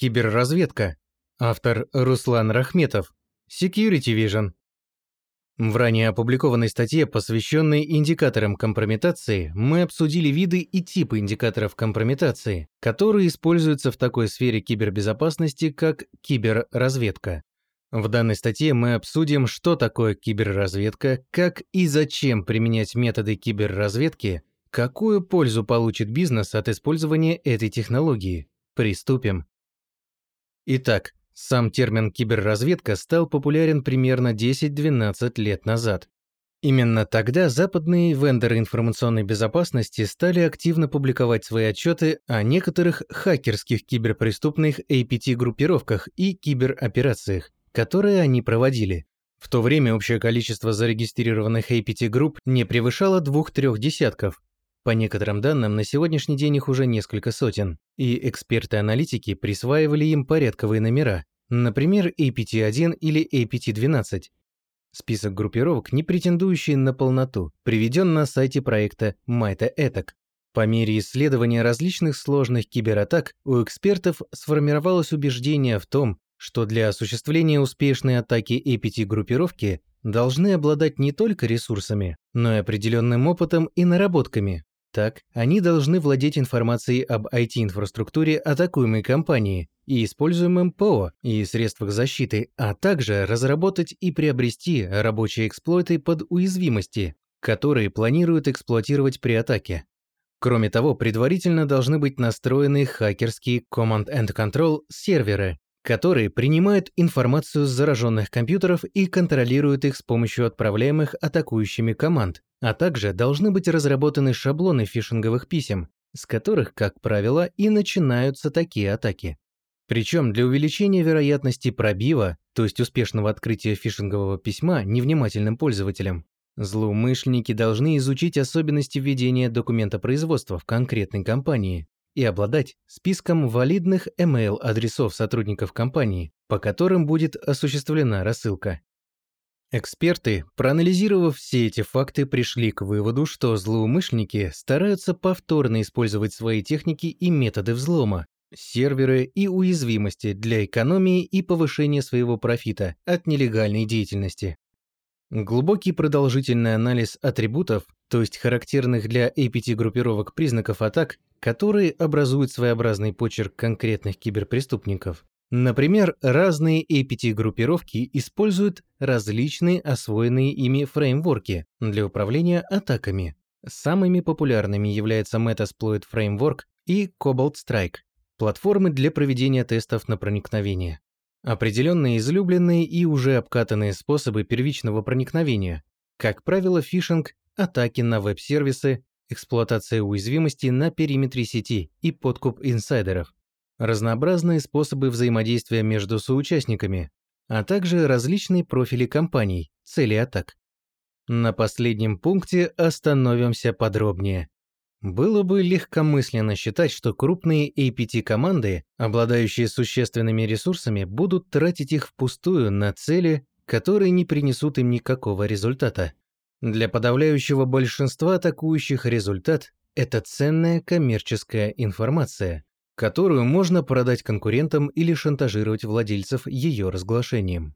Киберразведка. Автор Руслан Рахметов. Security Vision. В ранее опубликованной статье, посвященной индикаторам компрометации, мы обсудили виды и типы индикаторов компрометации, которые используются в такой сфере кибербезопасности, как киберразведка. В данной статье мы обсудим, что такое киберразведка, как и зачем применять методы киберразведки, какую пользу получит бизнес от использования этой технологии. Приступим. Итак, сам термин «киберразведка» стал популярен примерно 10-12 лет назад. Именно тогда западные вендоры информационной безопасности стали активно публиковать свои отчеты о некоторых хакерских киберпреступных APT-группировках и кибероперациях, которые они проводили. В то время общее количество зарегистрированных APT-групп не превышало двух-трех десятков, по некоторым данным, на сегодняшний день их уже несколько сотен, и эксперты-аналитики присваивали им порядковые номера, например, APT-1 или APT-12. Список группировок, не претендующий на полноту, приведен на сайте проекта MITA-ETAC. По мере исследования различных сложных кибератак у экспертов сформировалось убеждение в том, что для осуществления успешной атаки APT-группировки должны обладать не только ресурсами, но и определенным опытом и наработками, так, они должны владеть информацией об IT-инфраструктуре атакуемой компании и используемым ПО и средствах защиты, а также разработать и приобрести рабочие эксплойты под уязвимости, которые планируют эксплуатировать при атаке. Кроме того, предварительно должны быть настроены хакерские Command and Control серверы, которые принимают информацию с зараженных компьютеров и контролируют их с помощью отправляемых атакующими команд, а также должны быть разработаны шаблоны фишинговых писем, с которых, как правило, и начинаются такие атаки. Причем для увеличения вероятности пробива, то есть успешного открытия фишингового письма невнимательным пользователям, злоумышленники должны изучить особенности введения документа производства в конкретной компании, и обладать списком валидных email-адресов сотрудников компании, по которым будет осуществлена рассылка. Эксперты, проанализировав все эти факты, пришли к выводу, что злоумышленники стараются повторно использовать свои техники и методы взлома, серверы и уязвимости для экономии и повышения своего профита от нелегальной деятельности. Глубокий продолжительный анализ атрибутов, то есть характерных для APT-группировок признаков атак, которые образуют своеобразный почерк конкретных киберпреступников. Например, разные APT-группировки используют различные освоенные ими фреймворки для управления атаками. Самыми популярными являются Metasploit Framework и Cobalt Strike – платформы для проведения тестов на проникновение. Определенные излюбленные и уже обкатанные способы первичного проникновения, как правило, фишинг, атаки на веб-сервисы, эксплуатация уязвимостей на периметре сети и подкуп инсайдеров, разнообразные способы взаимодействия между соучастниками, а также различные профили компаний, цели атак. На последнем пункте остановимся подробнее. Было бы легкомысленно считать, что крупные APT-команды, обладающие существенными ресурсами, будут тратить их впустую на цели, которые не принесут им никакого результата. Для подавляющего большинства атакующих результат – это ценная коммерческая информация, которую можно продать конкурентам или шантажировать владельцев ее разглашением.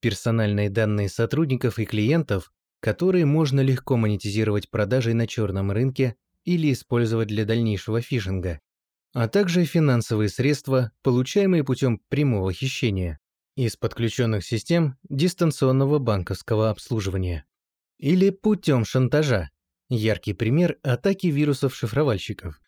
Персональные данные сотрудников и клиентов, которые можно легко монетизировать продажей на черном рынке или использовать для дальнейшего фишинга, а также финансовые средства, получаемые путем прямого хищения из подключенных систем дистанционного банковского обслуживания. Или путем шантажа. Яркий пример атаки вирусов-шифровальщиков.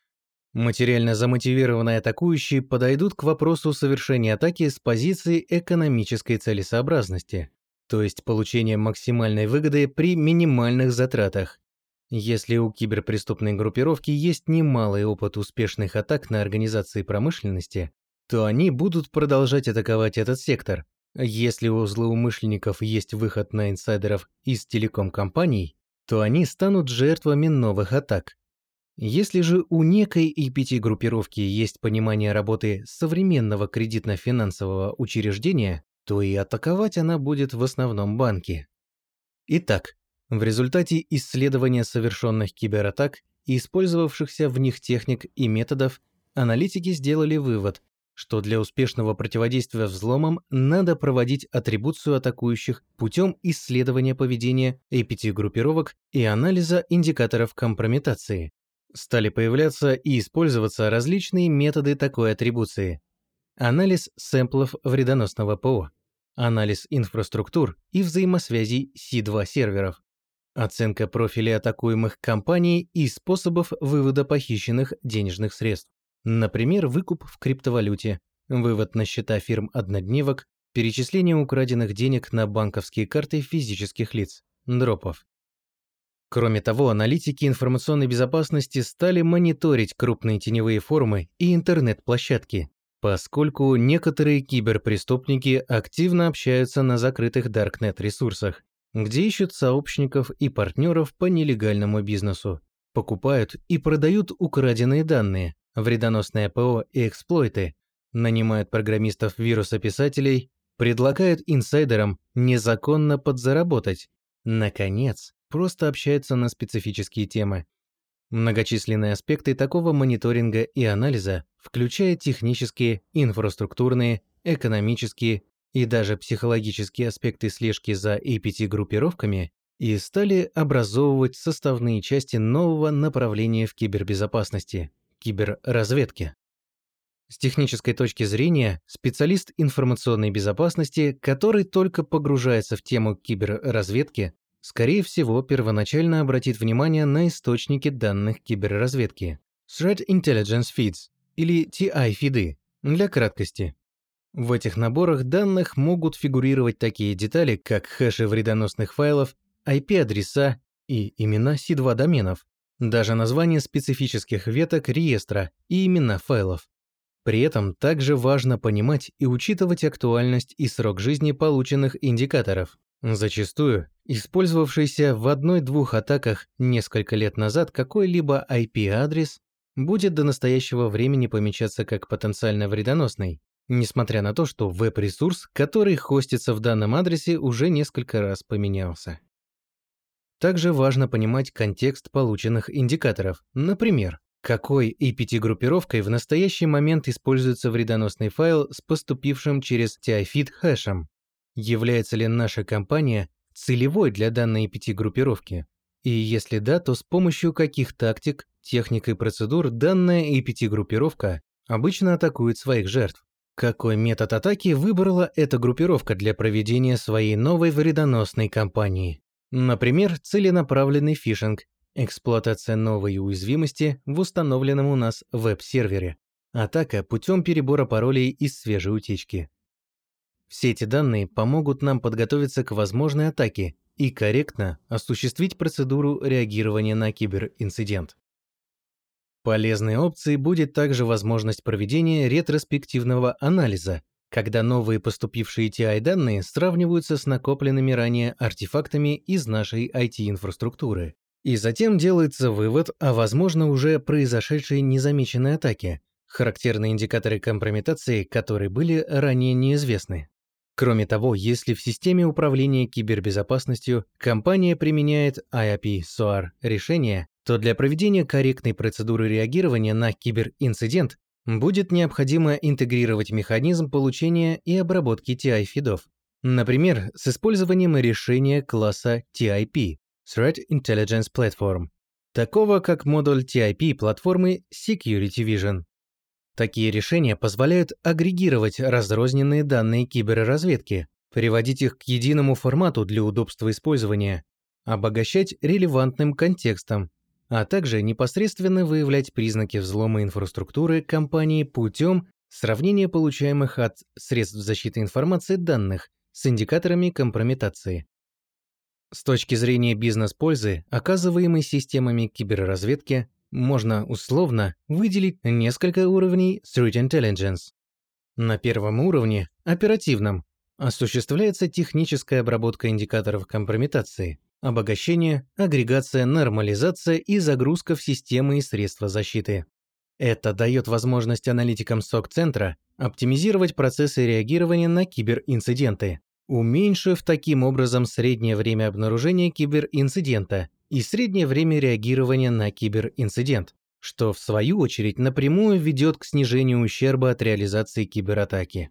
Материально замотивированные атакующие подойдут к вопросу совершения атаки с позиции экономической целесообразности, то есть получения максимальной выгоды при минимальных затратах. Если у киберпреступной группировки есть немалый опыт успешных атак на организации промышленности, то они будут продолжать атаковать этот сектор, если у злоумышленников есть выход на инсайдеров из телеком-компаний, то они станут жертвами новых атак. Если же у некой EPT-группировки есть понимание работы современного кредитно-финансового учреждения, то и атаковать она будет в основном банки. Итак, в результате исследования совершенных кибератак и использовавшихся в них техник и методов, аналитики сделали вывод, что для успешного противодействия взломам надо проводить атрибуцию атакующих путем исследования поведения APT-группировок и анализа индикаторов компрометации. Стали появляться и использоваться различные методы такой атрибуции. Анализ сэмплов вредоносного ПО, анализ инфраструктур и взаимосвязей C2 серверов, оценка профилей атакуемых компаний и способов вывода похищенных денежных средств. Например, выкуп в криптовалюте, вывод на счета фирм-однодневок, перечисление украденных денег на банковские карты физических лиц, дропов. Кроме того, аналитики информационной безопасности стали мониторить крупные теневые форумы и интернет-площадки, поскольку некоторые киберпреступники активно общаются на закрытых даркнет-ресурсах, где ищут сообщников и партнеров по нелегальному бизнесу, покупают и продают украденные данные, вредоносное ПО и эксплойты, нанимают программистов-вирусописателей, предлагают инсайдерам незаконно подзаработать. Наконец, просто общаются на специфические темы. Многочисленные аспекты такого мониторинга и анализа, включая технические, инфраструктурные, экономические и даже психологические аспекты слежки за APT-группировками, и стали образовывать составные части нового направления в кибербезопасности киберразведки. С технической точки зрения, специалист информационной безопасности, который только погружается в тему киберразведки, скорее всего, первоначально обратит внимание на источники данных киберразведки Threat Intelligence Feeds или TI-фиды для краткости. В этих наборах данных могут фигурировать такие детали, как хэши вредоносных файлов, IP-адреса и имена C2 доменов, даже название специфических веток реестра и имена файлов. При этом также важно понимать и учитывать актуальность и срок жизни полученных индикаторов. Зачастую, использовавшийся в одной-двух атаках несколько лет назад какой-либо IP-адрес будет до настоящего времени помечаться как потенциально вредоносный, несмотря на то, что веб-ресурс, который хостится в данном адресе, уже несколько раз поменялся. Также важно понимать контекст полученных индикаторов. Например, какой APT-группировкой в настоящий момент используется вредоносный файл с поступившим через TIFID хэшем. Является ли наша компания целевой для данной APT-группировки? И если да, то с помощью каких тактик, техник и процедур данная APT-группировка обычно атакует своих жертв? Какой метод атаки выбрала эта группировка для проведения своей новой вредоносной кампании? Например, целенаправленный фишинг, эксплуатация новой уязвимости в установленном у нас веб-сервере, атака путем перебора паролей из свежей утечки. Все эти данные помогут нам подготовиться к возможной атаке и корректно осуществить процедуру реагирования на киберинцидент. Полезной опцией будет также возможность проведения ретроспективного анализа когда новые поступившие TI-данные сравниваются с накопленными ранее артефактами из нашей IT-инфраструктуры. И затем делается вывод о, возможно, уже произошедшей незамеченной атаке, характерные индикаторы компрометации, которые были ранее неизвестны. Кроме того, если в системе управления кибербезопасностью компания применяет IAP-SOAR решение, то для проведения корректной процедуры реагирования на киберинцидент будет необходимо интегрировать механизм получения и обработки TI-фидов, например, с использованием решения класса TIP – Threat Intelligence Platform, такого как модуль TIP платформы Security Vision. Такие решения позволяют агрегировать разрозненные данные киберразведки, приводить их к единому формату для удобства использования, обогащать релевантным контекстом а также непосредственно выявлять признаки взлома инфраструктуры компании путем сравнения получаемых от средств защиты информации данных с индикаторами компрометации. С точки зрения бизнес-пользы, оказываемой системами киберразведки, можно условно выделить несколько уровней Threat Intelligence. На первом уровне, оперативном, осуществляется техническая обработка индикаторов компрометации, обогащение, агрегация, нормализация и загрузка в системы и средства защиты. Это дает возможность аналитикам СОК-центра оптимизировать процессы реагирования на киберинциденты, уменьшив таким образом среднее время обнаружения киберинцидента и среднее время реагирования на киберинцидент, что в свою очередь напрямую ведет к снижению ущерба от реализации кибератаки.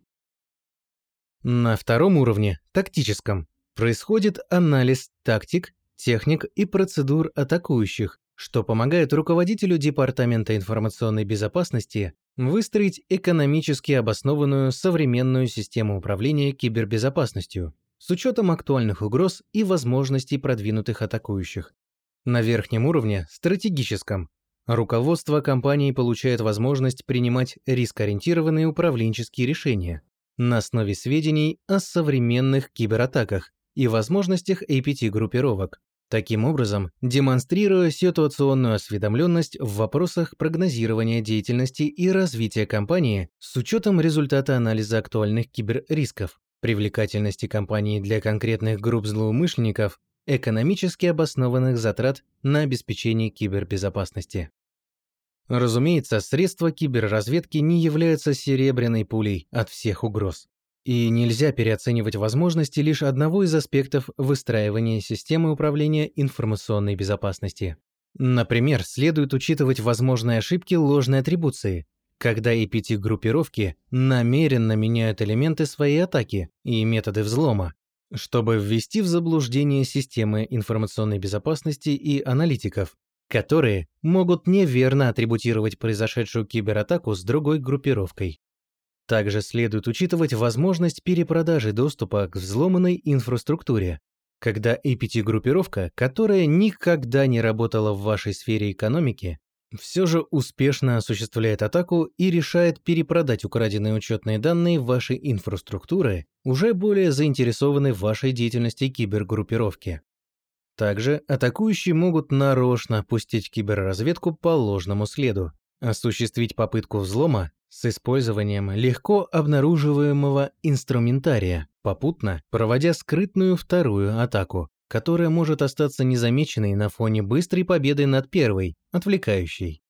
На втором уровне, тактическом, происходит анализ тактик, техник и процедур атакующих, что помогает руководителю Департамента информационной безопасности выстроить экономически обоснованную современную систему управления кибербезопасностью с учетом актуальных угроз и возможностей продвинутых атакующих. На верхнем уровне, стратегическом, руководство компании получает возможность принимать рискоориентированные управленческие решения на основе сведений о современных кибератаках и возможностях APT-группировок, таким образом демонстрируя ситуационную осведомленность в вопросах прогнозирования деятельности и развития компании с учетом результата анализа актуальных киберрисков, привлекательности компании для конкретных групп злоумышленников, экономически обоснованных затрат на обеспечение кибербезопасности. Разумеется, средства киберразведки не являются серебряной пулей от всех угроз. И нельзя переоценивать возможности лишь одного из аспектов выстраивания системы управления информационной безопасности. Например, следует учитывать возможные ошибки ложной атрибуции, когда APT-группировки намеренно меняют элементы своей атаки и методы взлома, чтобы ввести в заблуждение системы информационной безопасности и аналитиков, которые могут неверно атрибутировать произошедшую кибератаку с другой группировкой. Также следует учитывать возможность перепродажи доступа к взломанной инфраструктуре, когда APT-группировка, которая никогда не работала в вашей сфере экономики, все же успешно осуществляет атаку и решает перепродать украденные учетные данные вашей инфраструктуры уже более заинтересованной в вашей деятельности кибергруппировки. Также атакующие могут нарочно пустить киберразведку по ложному следу, осуществить попытку взлома с использованием легко обнаруживаемого инструментария, попутно проводя скрытную вторую атаку, которая может остаться незамеченной на фоне быстрой победы над первой, отвлекающей.